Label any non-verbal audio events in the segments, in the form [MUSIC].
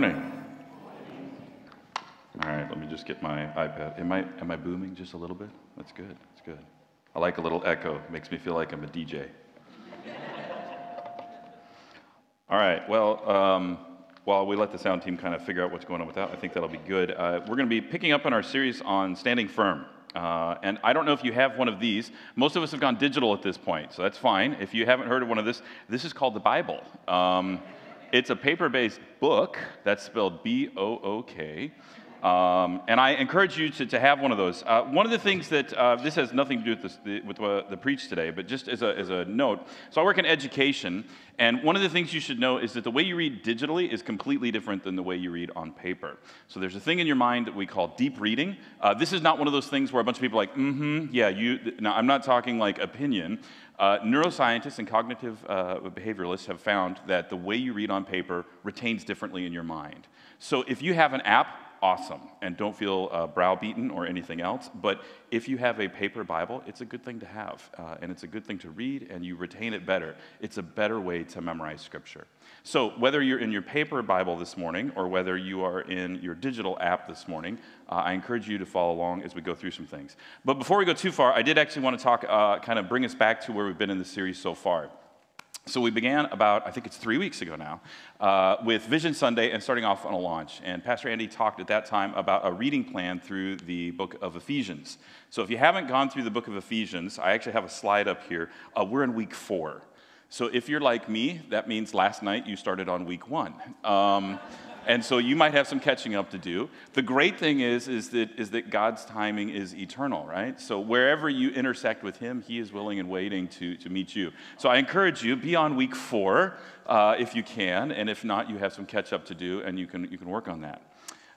morning. All right, let me just get my iPad. Am I, am I booming just a little bit? That's good. That's good. I like a little echo. Makes me feel like I'm a DJ. All right, well, um, while we let the sound team kind of figure out what's going on with that, I think that'll be good. Uh, we're going to be picking up on our series on standing firm. Uh, and I don't know if you have one of these. Most of us have gone digital at this point, so that's fine. If you haven't heard of one of this, this is called the Bible. Um, it's a paper based book that's spelled B O O K. Um, and I encourage you to, to have one of those. Uh, one of the things that uh, this has nothing to do with, this, the, with uh, the preach today, but just as a, as a note. So I work in education, and one of the things you should know is that the way you read digitally is completely different than the way you read on paper. So there's a thing in your mind that we call deep reading. Uh, this is not one of those things where a bunch of people are like, mm-hmm, yeah, you. Now I'm not talking like opinion. Uh, neuroscientists and cognitive uh, behavioralists have found that the way you read on paper retains differently in your mind. So if you have an app awesome and don't feel uh, browbeaten or anything else. But if you have a paper Bible, it's a good thing to have, uh, and it's a good thing to read, and you retain it better. It's a better way to memorize Scripture. So, whether you're in your paper Bible this morning or whether you are in your digital app this morning, uh, I encourage you to follow along as we go through some things. But before we go too far, I did actually want to talk, uh, kind of bring us back to where we've been in the series so far. So we began about, I think it's three weeks ago now, uh, with Vision Sunday and starting off on a launch. And Pastor Andy talked at that time about a reading plan through the book of Ephesians. So if you haven't gone through the book of Ephesians, I actually have a slide up here. Uh, we're in week four. So if you're like me, that means last night you started on week one. Um, and so you might have some catching up to do. The great thing is, is, that, is that God's timing is eternal, right? So wherever you intersect with Him, He is willing and waiting to, to meet you. So I encourage you, be on week four uh, if you can, and if not, you have some catch up to do, and you can, you can work on that.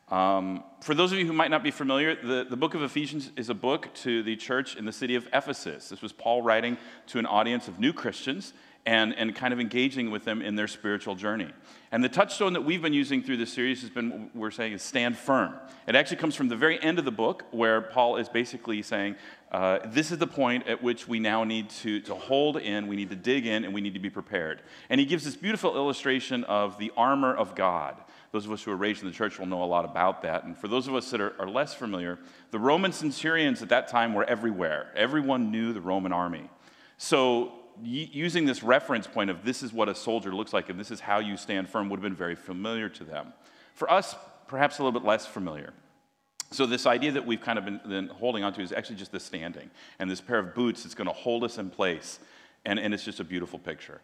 Um, for those of you who might not be familiar, the, the book of Ephesians is a book to the church in the city of Ephesus. This was Paul writing to an audience of new Christians and, and kind of engaging with them in their spiritual journey. And the touchstone that we've been using through this series has been, we're saying, is stand firm. It actually comes from the very end of the book where Paul is basically saying, uh, this is the point at which we now need to, to hold in, we need to dig in, and we need to be prepared. And he gives this beautiful illustration of the armor of God. Those of us who are raised in the church will know a lot about that. And for those of us that are, are less familiar, the Roman centurions at that time were everywhere. Everyone knew the Roman army. So using this reference point of this is what a soldier looks like and this is how you stand firm would have been very familiar to them. For us, perhaps a little bit less familiar. So, this idea that we've kind of been, been holding on to is actually just the standing and this pair of boots that's going to hold us in place. And, and it's just a beautiful picture.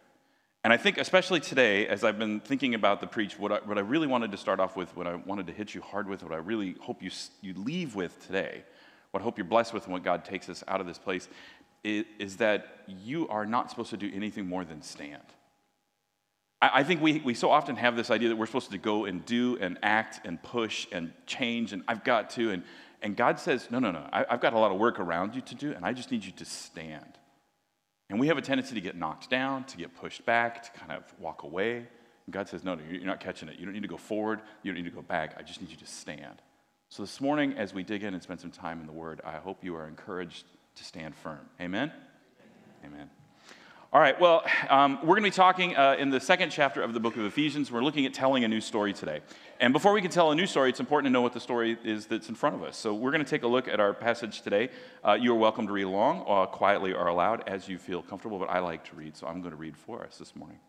And I think, especially today, as I've been thinking about the preach, what I, what I really wanted to start off with, what I wanted to hit you hard with, what I really hope you, you leave with today, what I hope you're blessed with, and what God takes us out of this place, is that you are not supposed to do anything more than stand. I think we, we so often have this idea that we're supposed to go and do and act and push and change, and I've got to. And, and God says, No, no, no, I, I've got a lot of work around you to do, and I just need you to stand. And we have a tendency to get knocked down, to get pushed back, to kind of walk away. And God says, No, no, you're not catching it. You don't need to go forward, you don't need to go back. I just need you to stand. So this morning, as we dig in and spend some time in the Word, I hope you are encouraged to stand firm. Amen? Amen. All right, well, um, we're going to be talking uh, in the second chapter of the book of Ephesians. We're looking at telling a new story today. And before we can tell a new story, it's important to know what the story is that's in front of us. So we're going to take a look at our passage today. Uh, you are welcome to read along, uh, quietly or aloud, as you feel comfortable, but I like to read, so I'm going to read for us this morning.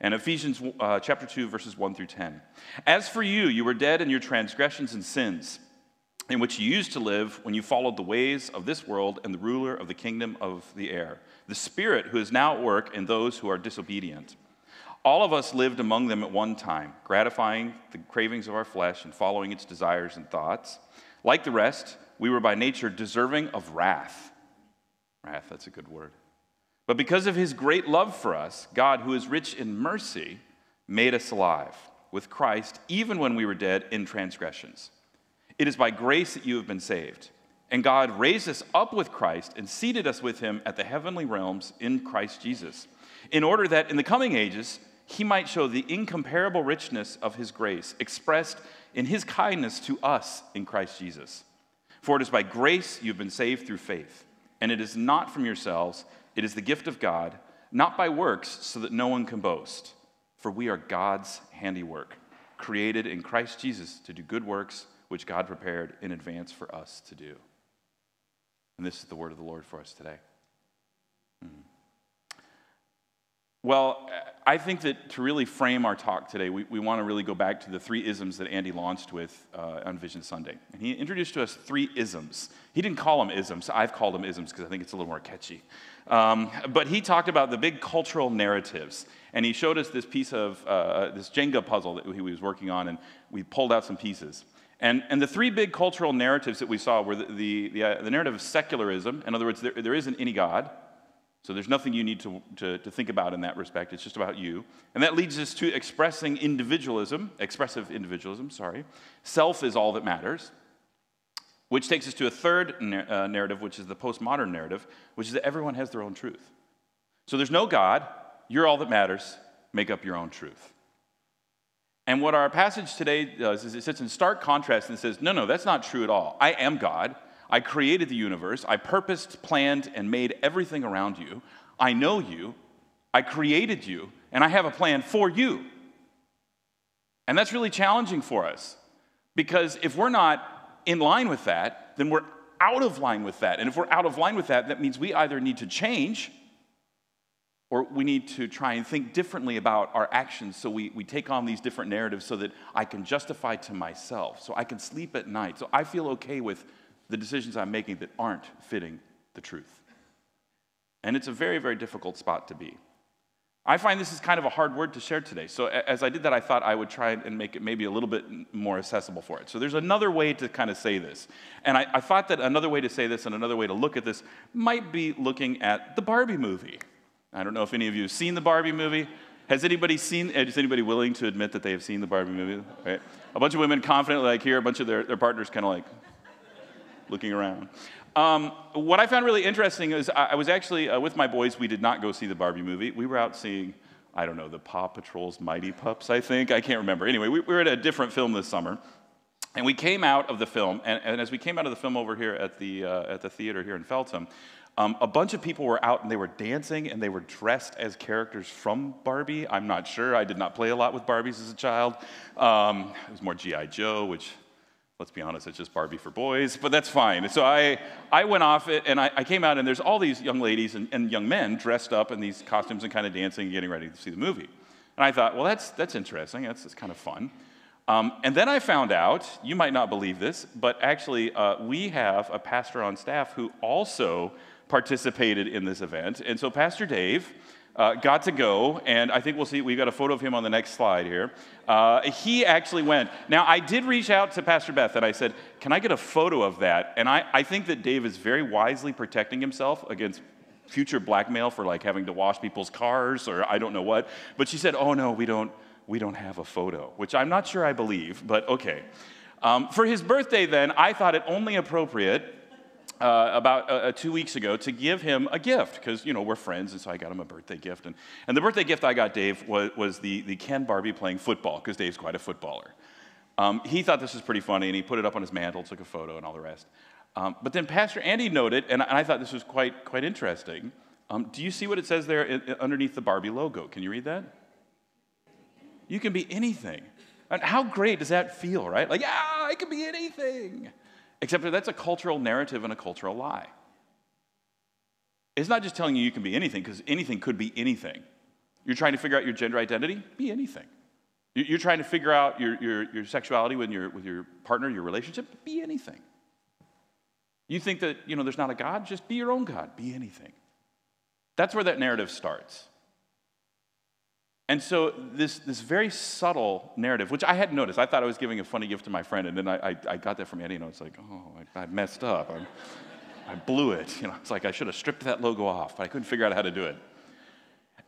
And Ephesians uh, chapter 2, verses 1 through 10. As for you, you were dead in your transgressions and sins in which you used to live when you followed the ways of this world and the ruler of the kingdom of the air, the Spirit who is now at work in those who are disobedient. All of us lived among them at one time, gratifying the cravings of our flesh and following its desires and thoughts. Like the rest, we were by nature deserving of wrath. Wrath, that's a good word. But because of his great love for us, God, who is rich in mercy, made us alive with Christ, even when we were dead in transgressions. It is by grace that you have been saved. And God raised us up with Christ and seated us with him at the heavenly realms in Christ Jesus, in order that in the coming ages he might show the incomparable richness of his grace expressed in his kindness to us in Christ Jesus. For it is by grace you've been saved through faith, and it is not from yourselves, it is the gift of God, not by works, so that no one can boast. For we are God's handiwork created in Christ Jesus to do good works which God prepared in advance for us to do. And this is the word of the Lord for us today. Mm-hmm. Well, I think that to really frame our talk today, we, we want to really go back to the three isms that Andy launched with uh, on Vision Sunday. And he introduced to us three isms. He didn't call them isms, I've called them isms because I think it's a little more catchy. Um, but he talked about the big cultural narratives. And he showed us this piece of uh, this Jenga puzzle that he was working on, and we pulled out some pieces. And, and the three big cultural narratives that we saw were the, the, the, uh, the narrative of secularism. In other words, there, there isn't any God. So there's nothing you need to, to, to, think about in that respect. It's just about you. And that leads us to expressing individualism, expressive individualism, sorry. Self is all that matters, which takes us to a third uh, narrative, which is the postmodern narrative, which is that everyone has their own truth. So there's no God, you're all that matters, make up your own truth. And what our passage today does is it sits in stark contrast and says, no, no, that's not true at all. I am God. I created the universe. I purposed, planned, and made everything around you. I know you. I created you. And I have a plan for you. And that's really challenging for us because if we're not in line with that, then we're out of line with that. And if we're out of line with that, that means we either need to change or we need to try and think differently about our actions so we, we take on these different narratives so that I can justify to myself, so I can sleep at night, so I feel okay with the decisions I'm making that aren't fitting the truth. And it's a very, very difficult spot to be. I find this is kind of a hard word to share today. So, as I did that, I thought I would try and make it maybe a little bit more accessible for it. So, there's another way to kind of say this. And I, I thought that another way to say this and another way to look at this might be looking at the Barbie movie. I don't know if any of you have seen the Barbie movie. Has anybody seen, is anybody willing to admit that they have seen the Barbie movie? Right? A bunch of women confidently like here, a bunch of their, their partners kind of like, looking around. Um, what I found really interesting is I, I was actually uh, with my boys. We did not go see the Barbie movie. We were out seeing, I don't know, the Paw Patrol's Mighty Pups, I think. I can't remember. Anyway, we, we were at a different film this summer. And we came out of the film, and, and as we came out of the film over here at the, uh, at the theater here in Feltham, um, a bunch of people were out and they were dancing and they were dressed as characters from Barbie. I'm not sure. I did not play a lot with Barbies as a child. Um, it was more G.I. Joe, which let's be honest, it's just Barbie for boys, but that's fine. So I, I went off it and I, I came out, and there's all these young ladies and, and, young men dressed up in these costumes and kind of dancing and getting ready to see the movie. And I thought, well, that's, that's interesting. That's, that's kind of fun. Um, and then I found out, you might not believe this, but actually, uh, we have a pastor on staff who also participated in this event. And so, Pastor Dave, uh, got to go, and I think we'll see, we've got a photo of him on the next slide here. Uh, he actually went. Now, I did reach out to Pastor Beth and I said, Can I get a photo of that? And I, I think that Dave is very wisely protecting himself against future blackmail for like having to wash people's cars or I don't know what. But she said, Oh, no, we don't, we don't have a photo, which I'm not sure I believe, but okay. Um, for his birthday, then, I thought it only appropriate uh, about uh, uh, two weeks ago to give him a gift because you know we're friends and so i got him a birthday gift and, and the birthday gift i got dave was, was the, the ken barbie playing football because dave's quite a footballer. Um, he thought this was pretty funny and he put it up on his mantle took a photo and all the rest. Um, but then pastor andy noted and, i thought this was quite, quite interesting um, do you see what it says there in, underneath the barbie logo? Can you read that? You can be anything. And how great does that feel right? Like yeah i can be anything Except that that's a cultural narrative and a cultural lie. It's not just telling you you can be anything, because anything could be anything. You're trying to figure out your gender identity? Be anything. You're trying to figure out your, your, your sexuality with your, with your partner, your relationship? Be anything. You think that, you know, there's not a God? Just be your own God. Be anything. That's where that narrative starts. And so, this, this very subtle narrative, which I hadn't noticed, I thought I was giving a funny gift to my friend, and then I, I, I got that from Eddie, and I was like, oh, I, I messed up. I, I blew it. You know, it's like I should have stripped that logo off, but I couldn't figure out how to do it.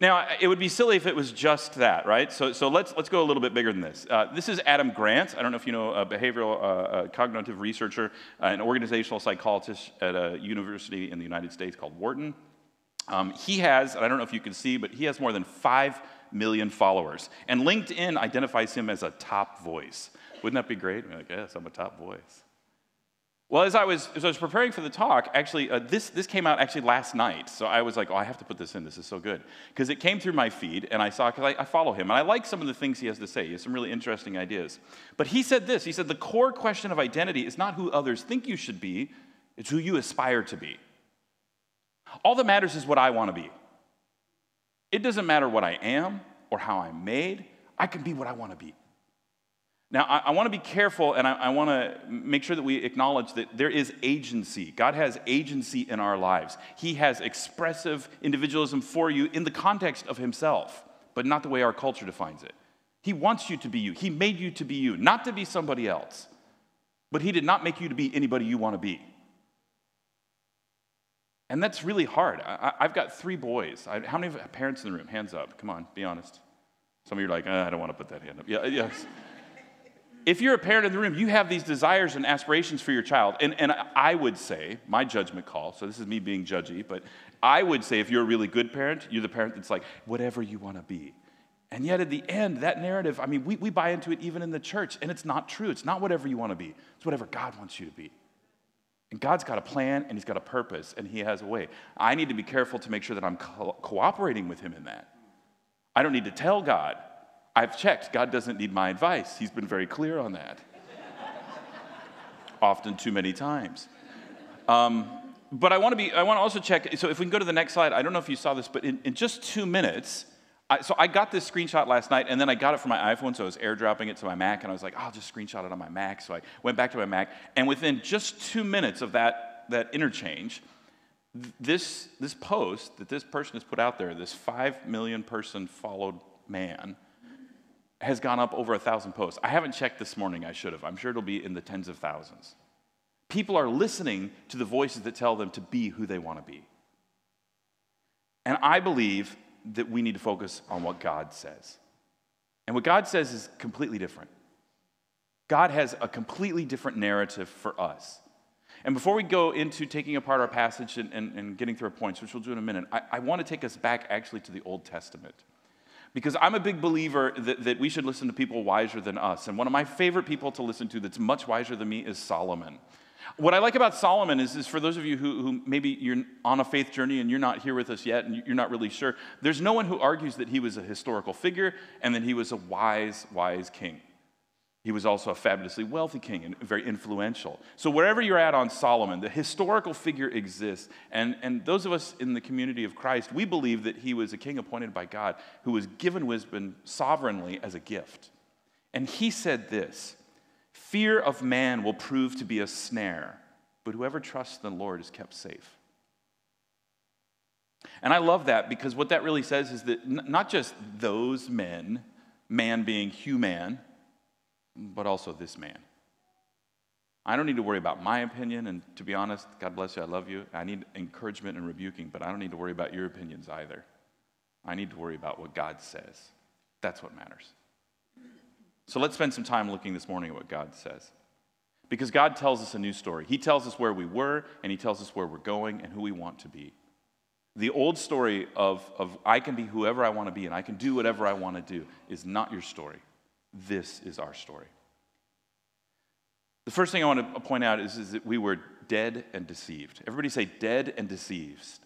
Now, it would be silly if it was just that, right? So, so let's, let's go a little bit bigger than this. Uh, this is Adam Grant. I don't know if you know a behavioral uh, a cognitive researcher, uh, an organizational psychologist at a university in the United States called Wharton. Um, he has, I don't know if you can see, but he has more than 5 million followers. And LinkedIn identifies him as a top voice. Wouldn't that be great? We're like, yes, I'm a top voice. Well, as I was, as I was preparing for the talk, actually, uh, this, this came out actually last night. So I was like, oh, I have to put this in. This is so good. Because it came through my feed, and I saw, because I, I follow him, and I like some of the things he has to say. He has some really interesting ideas. But he said this He said, the core question of identity is not who others think you should be, it's who you aspire to be. All that matters is what I want to be. It doesn't matter what I am or how I'm made, I can be what I want to be. Now, I, I want to be careful and I, I want to make sure that we acknowledge that there is agency. God has agency in our lives. He has expressive individualism for you in the context of Himself, but not the way our culture defines it. He wants you to be you. He made you to be you, not to be somebody else. But He did not make you to be anybody you want to be. And that's really hard. I, have got three boys. I, how many parents in the room? Hands up. Come on, be honest. Some of you are like, uh, I don't want to put that hand up. Yeah, yes if you're a parent in the room, you have these desires and aspirations for your child. And, and I would say, my judgment call, so this is me being judgy, but I would say if you're a really good parent, you're the parent that's like, whatever you want to be. And yet at the end, that narrative, I mean, we, we buy into it even in the church, and it's not true. It's not whatever you want to be, it's whatever God wants you to be. And God's got a plan and He's got a purpose and He has a way. I need to be careful to make sure that I'm co- cooperating with Him in that. I don't need to tell God, I've checked. God doesn't need my advice. He's been very clear on that. [LAUGHS] Often too many times. Um, but I want to be, I want to also check. So if we can go to the next slide, I don't know if you saw this, but in, in just two minutes, I, so I got this screenshot last night, and then I got it from my iPhone, so I was airdropping it to my Mac, and I was like, I'll just screenshot it on my Mac. So I went back to my Mac, and within just two minutes of that, that interchange, this, this post that this person has put out there, this five million person followed man, has gone up over a thousand posts. I haven't checked this morning, I should have. I'm sure it'll be in the tens of thousands. People are listening to the voices that tell them to be who they want to be. And I believe that we need to focus on what God says. And what God says is completely different. God has a completely different narrative for us. And before we go into taking apart our passage and, and, and getting through our points, which we'll do in a minute, I, I want to take us back actually to the Old Testament. Because I'm a big believer that, that we should listen to people wiser than us. And one of my favorite people to listen to that's much wiser than me is Solomon. What I like about Solomon is, is for those of you who, who maybe you're on a faith journey and you're not here with us yet and you're not really sure, there's no one who argues that he was a historical figure and that he was a wise, wise king. He was also a fabulously wealthy king and very influential. So, wherever you're at on Solomon, the historical figure exists. And, and those of us in the community of Christ, we believe that he was a king appointed by God who was given wisdom sovereignly as a gift. And he said this Fear of man will prove to be a snare, but whoever trusts in the Lord is kept safe. And I love that because what that really says is that not just those men, man being human, but also this man. I don't need to worry about my opinion, and to be honest, God bless you, I love you. I need encouragement and rebuking, but I don't need to worry about your opinions either. I need to worry about what God says. That's what matters. So let's spend some time looking this morning at what God says. Because God tells us a new story. He tells us where we were, and He tells us where we're going and who we want to be. The old story of, of I can be whoever I want to be and I can do whatever I want to do is not your story. This is our story. The first thing I want to point out is, is that we were dead and deceived. Everybody say dead and deceived.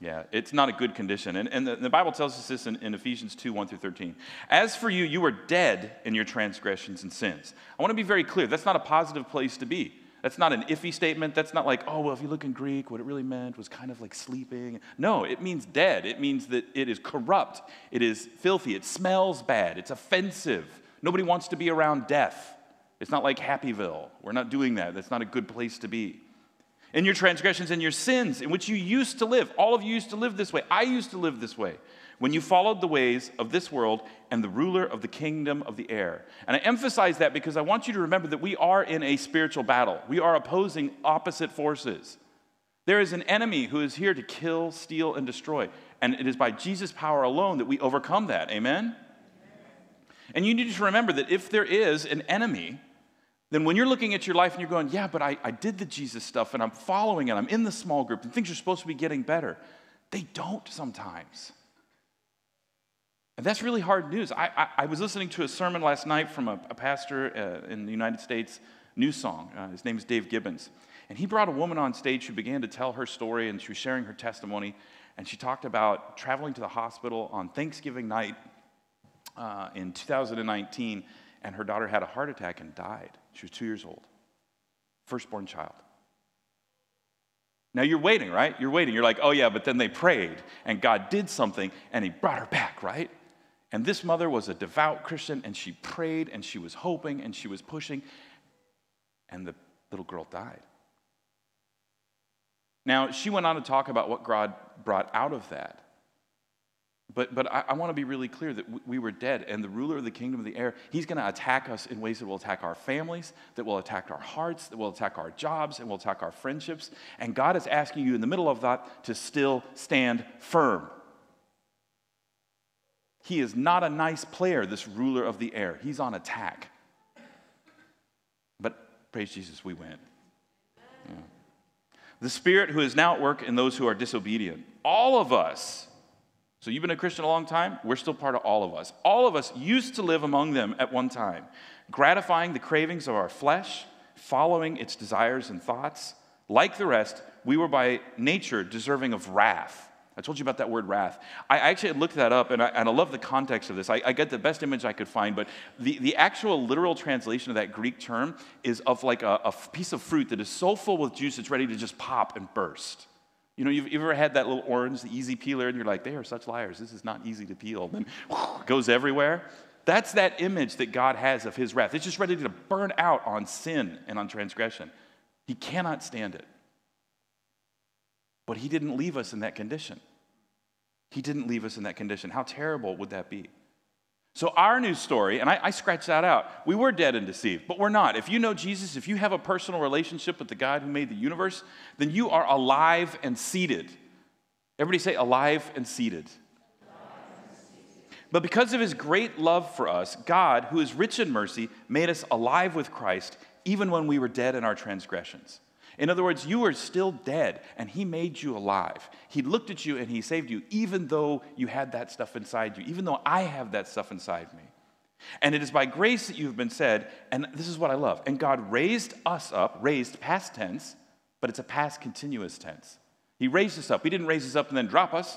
Yeah, it's not a good condition. And, and the, the, Bible tells us this in, in, Ephesians 2 1 through 13. As for you, you were dead in your transgressions and sins. I want to be very clear that's not a positive place to be. That's not an iffy statement. That's not like, oh, well, if you look in Greek, what it really meant was kind of like sleeping. No, it means dead. It means that it is corrupt, it is filthy, it smells bad, it's offensive. Nobody wants to be around death. It's not like Happyville. We're not doing that. That's not a good place to be. In your transgressions and your sins, in which you used to live, all of you used to live this way. I used to live this way when you followed the ways of this world and the ruler of the kingdom of the air. And I emphasize that because I want you to remember that we are in a spiritual battle. We are opposing opposite forces. There is an enemy who is here to kill, steal, and destroy. And it is by Jesus' power alone that we overcome that. Amen? And you need to remember that if there is an enemy, then when you're looking at your life and you're going, yeah, but I, I did the Jesus stuff and I'm following and I'm in the small group and things are supposed to be getting better, they don't sometimes. And that's really hard news. I, I, I was listening to a sermon last night from a, a pastor uh, in the United States New Song. Uh, his name is Dave Gibbons. And he brought a woman on stage who began to tell her story, and she was sharing her testimony. And she talked about traveling to the hospital on Thanksgiving night uh, in 2019, and her daughter had a heart attack and died. She was two years old, firstborn child. Now you're waiting, right? You're waiting. You're like, oh yeah, but then they prayed and God did something and He brought her back, right? And this mother was a devout Christian and she prayed and she was hoping and she was pushing, and the little girl died. Now, she went on to talk about what God brought out of that. But, but I, I want to be really clear that we, we were dead, and the ruler of the kingdom of the air, he's going to attack us in ways that will attack our families, that will attack our hearts, that will attack our jobs, and will attack our friendships. And God is asking you in the middle of that to still stand firm. He is not a nice player, this ruler of the air. He's on attack. But praise Jesus, we win. Yeah. The Spirit who is now at work in those who are disobedient. All of us so you've been a Christian a long time? We're still part of all of us. All of us used to live among them at one time, gratifying the cravings of our flesh, following its desires and thoughts. Like the rest, we were by nature deserving of wrath. I told you about that word wrath. I actually looked that up, and I, and I love the context of this. I, I, get the best image I could find, but the, the actual literal translation of that Greek term is of like a, a piece of fruit that is so full with juice it's ready to just pop and burst. You know, you've, you've ever had that little orange, the easy peeler, and you're like, they are such liars. This is not easy to peel. Then goes everywhere. That's that image that God has of his wrath. It's just ready to burn out on sin and on transgression. He cannot stand it. But he didn't leave us in that condition. He didn't leave us in that condition. How terrible would that be? So, our new story, and I, I scratched that out, we were dead and deceived, but we're not. If you know Jesus, if you have a personal relationship with the God who made the universe, then you are alive and seated. Everybody say alive and seated. But because of his great love for us, God, who is rich in mercy, made us alive with Christ even when we were dead in our transgressions. In other words, you were still dead, and He made you alive. He looked at you and He saved you, even though you had that stuff inside you, even though I have that stuff inside me. And it is by grace that you've been said, and this is what I love. And God raised us up, raised past tense, but it's a past continuous tense. He raised us up. He didn't raise us up and then drop us,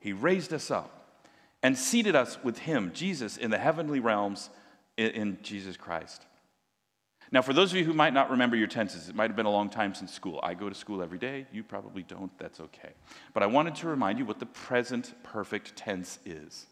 He raised us up and seated us with Him, Jesus, in the heavenly realms in, in Jesus Christ. Now, for those of you who might not remember your tenses, it might have been a long time since school. I go to school every day. You probably don't. That's okay. But I wanted to remind you what the present perfect tense is.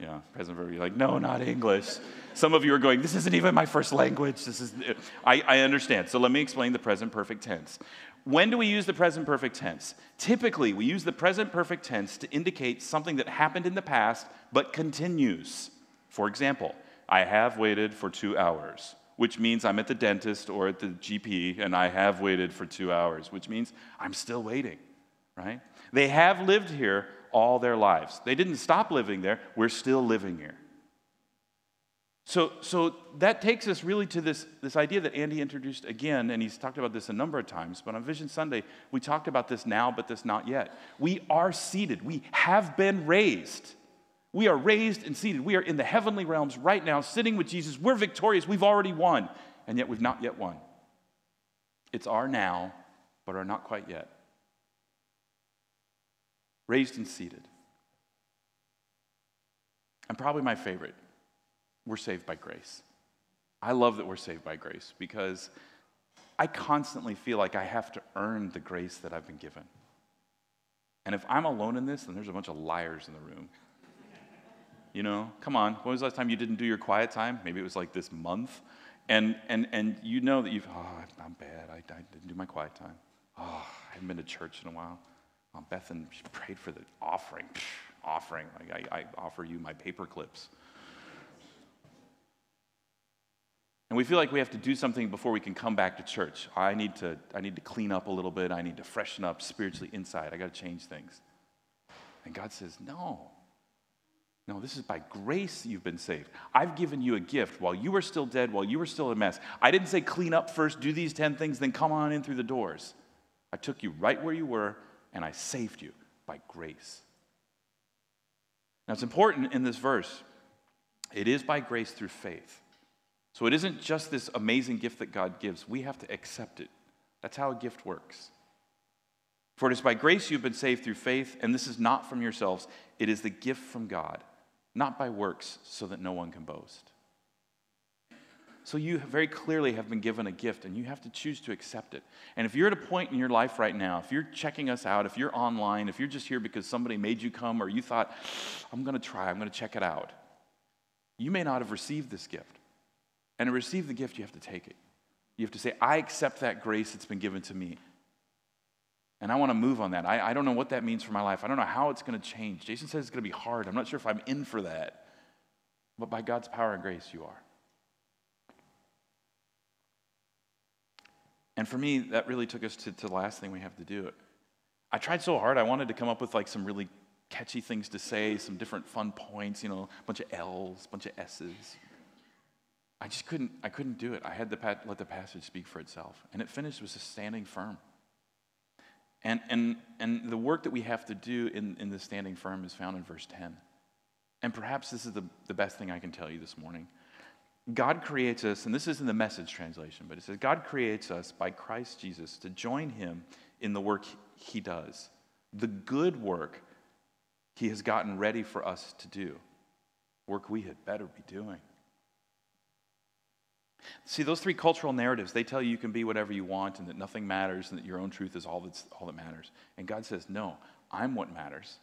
Yeah, present perfect. You're like, no, not English. Some of you are going, this isn't even my first language. This is. Uh, I, I understand. So let me explain the present perfect tense. When do we use the present perfect tense? Typically, we use the present perfect tense to indicate something that happened in the past but continues. For example, I have waited for two hours which means I'm at the dentist or at the GP and I have waited for two hours, which means I'm still waiting, right? They have lived here all their lives. They didn't stop living there, we're still living here. So, so that takes us really to this, this idea that Andy introduced again, and he's talked about this a number of times, but on Vision Sunday, we talked about this now, but this not yet. We are seated, we have been raised. We are raised and seated. We are in the heavenly realms right now, sitting with Jesus. We're victorious. We've already won, and yet we've not yet won. It's our now, but are not quite yet. Raised and seated. And probably my favorite, we're saved by grace. I love that we're saved by grace because I constantly feel like I have to earn the grace that I've been given. And if I'm alone in this, then there's a bunch of liars in the room. You know, come on. When was the last time you didn't do your quiet time? Maybe it was like this month. And, and, and you know that you've, oh, I'm bad. I, I didn't do my quiet time. Oh, I haven't been to church in a while. Oh, Bethan, prayed for the offering. Psh, offering. Like I, I offer you my paper clips. And we feel like we have to do something before we can come back to church. I need to, I need to clean up a little bit. I need to freshen up spiritually inside. I got to change things. And God says, no. No, this is by grace you've been saved. I've given you a gift while you were still dead, while you were still a mess. I didn't say clean up first, do these 10 things, then come on in through the doors. I took you right where you were and I saved you by grace. Now, it's important in this verse it is by grace through faith. So it isn't just this amazing gift that God gives, we have to accept it. That's how a gift works. For it is by grace you've been saved through faith, and this is not from yourselves. It is the gift from God, not by works, so that no one can boast. So you very clearly have been given a gift, and you have to choose to accept it. And if you're at a point in your life right now, if you're checking us out, if you're online, if you're just here because somebody made you come, or you thought, I'm going to try, I'm going to check it out, you may not have received this gift. And to receive the gift, you have to take it. You have to say, I accept that grace that's been given to me. And I want to move on that. I, I don't know what that means for my life. I don't know how it's going to change. Jason says it's going to be hard. I'm not sure if I'm in for that. But by God's power and grace, you are. And for me, that really took us to, to the last thing we have to do. I tried so hard. I wanted to come up with like some really catchy things to say, some different fun points, you know, a bunch of L's, a bunch of S's. I just couldn't, I couldn't do it. I had to let the passage speak for itself. And it finished with just standing firm. And, and, and the work that we have to do in, in the standing firm is found in verse 10. And perhaps this is the, the best thing I can tell you this morning. God creates us, and this is in the message translation, but it says, God creates us by Christ Jesus to join him in the work he does, the good work he has gotten ready for us to do, work we had better be doing. See, those three cultural narratives, they tell you you can be whatever you want and that nothing matters and that your own truth is all, that's, all that matters. And God says, No, I'm what matters.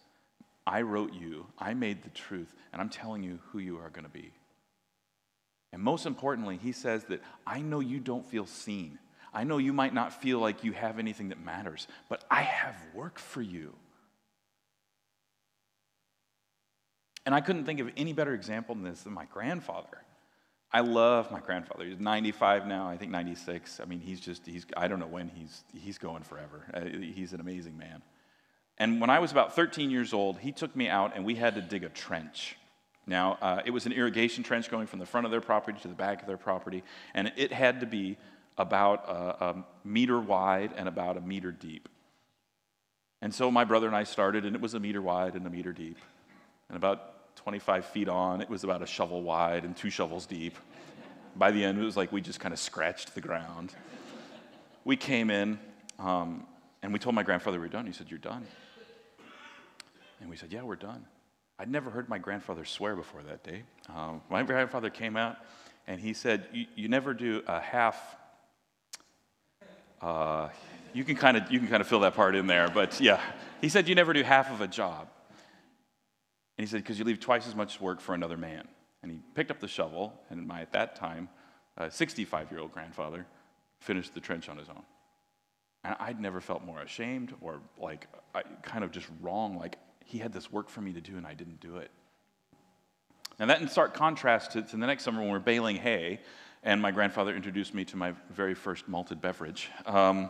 I wrote you, I made the truth, and I'm telling you who you are going to be. And most importantly, He says that I know you don't feel seen. I know you might not feel like you have anything that matters, but I have work for you. And I couldn't think of any better example than this than my grandfather. I love my grandfather. He's 95 now, I think 96. I mean, he's just, he's, I don't know when he's, he's going forever. Uh, he's an amazing man. And when I was about 13 years old, he took me out and we had to dig a trench. Now, uh, it was an irrigation trench going from the front of their property to the back of their property, and it had to be about a, a meter wide and about a meter deep. And so my brother and I started, and it was a meter wide and a meter deep. And about 25 feet on. It was about a shovel wide and two shovels deep. By the end, it was like we just kind of scratched the ground. We came in um, and we told my grandfather we were done. He said, You're done. And we said, Yeah, we're done. I'd never heard my grandfather swear before that day. Um, my grandfather came out and he said, You never do a half. Uh, you can kind of you can kind of fill that part in there, but yeah, he said you never do half of a job. And he said, Because you leave twice as much work for another man. And he picked up the shovel, and my, at that time, 65 year old grandfather finished the trench on his own. And I'd never felt more ashamed or like I, kind of just wrong. Like he had this work for me to do, and I didn't do it. Now, that in stark contrast to, to the next summer when we're baling hay, and my grandfather introduced me to my very first malted beverage. Um,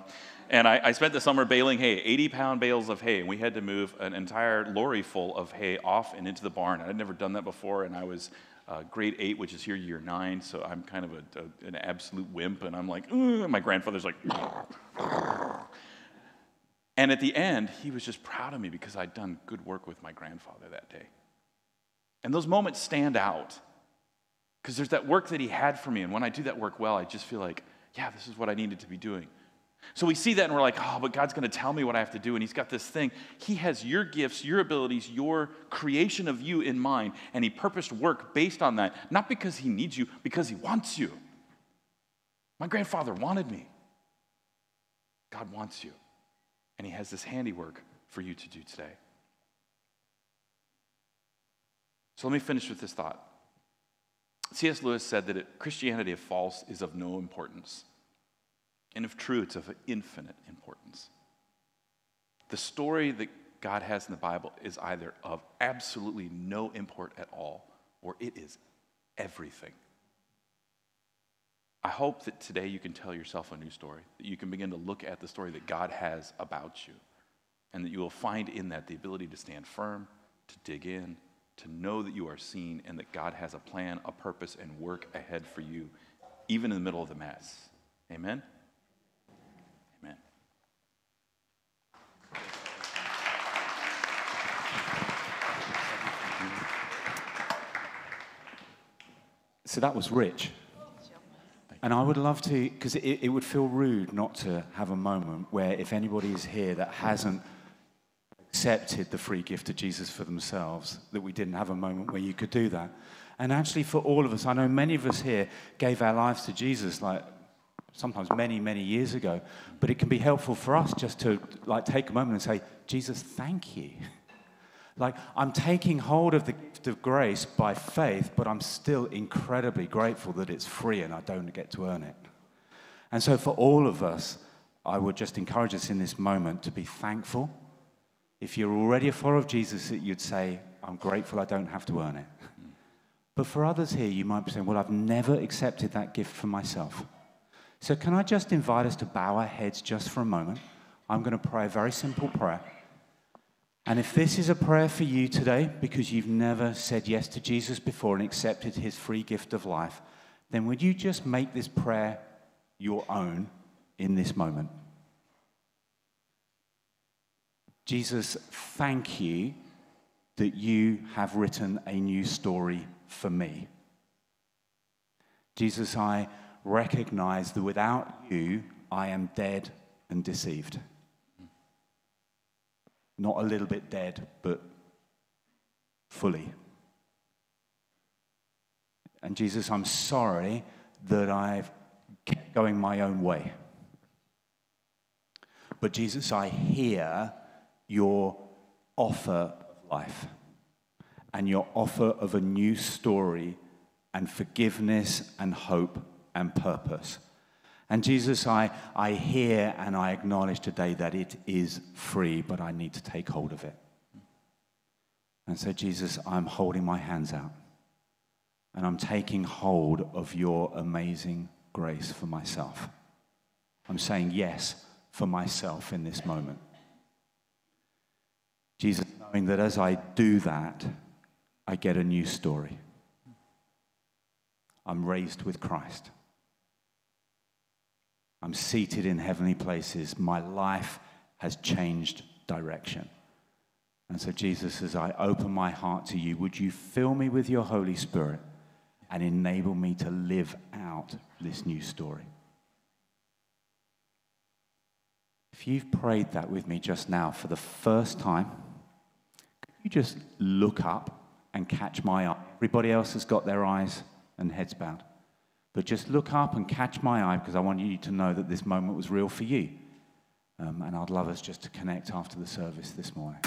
and I, I, spent the summer baling hay, 80 pound bales of hay, and we had to move an entire lorry full of hay off and into the barn. I'd never done that before, and I was uh, grade eight, which is here year nine, so I'm kind of a, a, an absolute wimp, and I'm like, and my grandfather's like, and at the end, he was just proud of me because I'd done good work with my grandfather that day. And those moments stand out because there's that work that he had for me, and when I do that work well, I just feel like, yeah, this is what I needed to be doing. So we see that and we're like, oh, but God's going to tell me what I have to do. And He's got this thing. He has your gifts, your abilities, your creation of you in mind. And He purposed work based on that, not because He needs you, because He wants you. My grandfather wanted me. God wants you. And He has this handiwork for you to do today. So let me finish with this thought. C.S. Lewis said that it, Christianity, if false, is of no importance. And if true, it's of infinite importance. The story that God has in the Bible is either of absolutely no import at all, or it is everything. I hope that today you can tell yourself a new story, that you can begin to look at the story that God has about you, and that you will find in that the ability to stand firm, to dig in, to know that you are seen, and that God has a plan, a purpose, and work ahead for you, even in the middle of the mess. Amen? Amen. So that was rich. And I would love to, because it, it would feel rude not to have a moment where if anybody is here that hasn't accepted the free gift of Jesus for themselves, that we didn't have a moment where you could do that. And actually, for all of us, I know many of us here gave our lives to Jesus like sometimes many, many years ago, but it can be helpful for us just to like take a moment and say, Jesus, thank you. [LAUGHS] Like, I'm taking hold of the gift of grace by faith, but I'm still incredibly grateful that it's free and I don't get to earn it. And so, for all of us, I would just encourage us in this moment to be thankful. If you're already a follower of Jesus, you'd say, I'm grateful I don't have to earn it. But for others here, you might be saying, Well, I've never accepted that gift for myself. So, can I just invite us to bow our heads just for a moment? I'm going to pray a very simple prayer. And if this is a prayer for you today because you've never said yes to Jesus before and accepted his free gift of life, then would you just make this prayer your own in this moment? Jesus, thank you that you have written a new story for me. Jesus, I recognize that without you, I am dead and deceived. Not a little bit dead, but fully. And Jesus, I'm sorry that I've kept going my own way. But Jesus, I hear your offer of life and your offer of a new story and forgiveness and hope and purpose. And Jesus, I, I hear and I acknowledge today that it is free, but I need to take hold of it. And so, Jesus, I'm holding my hands out and I'm taking hold of your amazing grace for myself. I'm saying yes for myself in this moment. Jesus, knowing that as I do that, I get a new story. I'm raised with Christ. I'm seated in heavenly places. My life has changed direction. And so, Jesus, as I open my heart to you, would you fill me with your Holy Spirit and enable me to live out this new story? If you've prayed that with me just now for the first time, you just look up and catch my eye? Everybody else has got their eyes and heads bowed. But just look up and catch my eye because I want you to know that this moment was real for you. Um, and I'd love us just to connect after the service this morning.